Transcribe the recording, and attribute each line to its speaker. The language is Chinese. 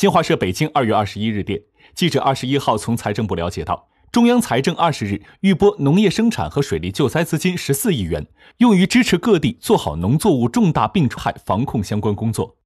Speaker 1: 新华社北京二月二十一日电记者二十一号从财政部了解到中央财政二十日预拨农业生产和水利救灾资金十四亿元用于支持各地做好农作物重大病害防控相关工作。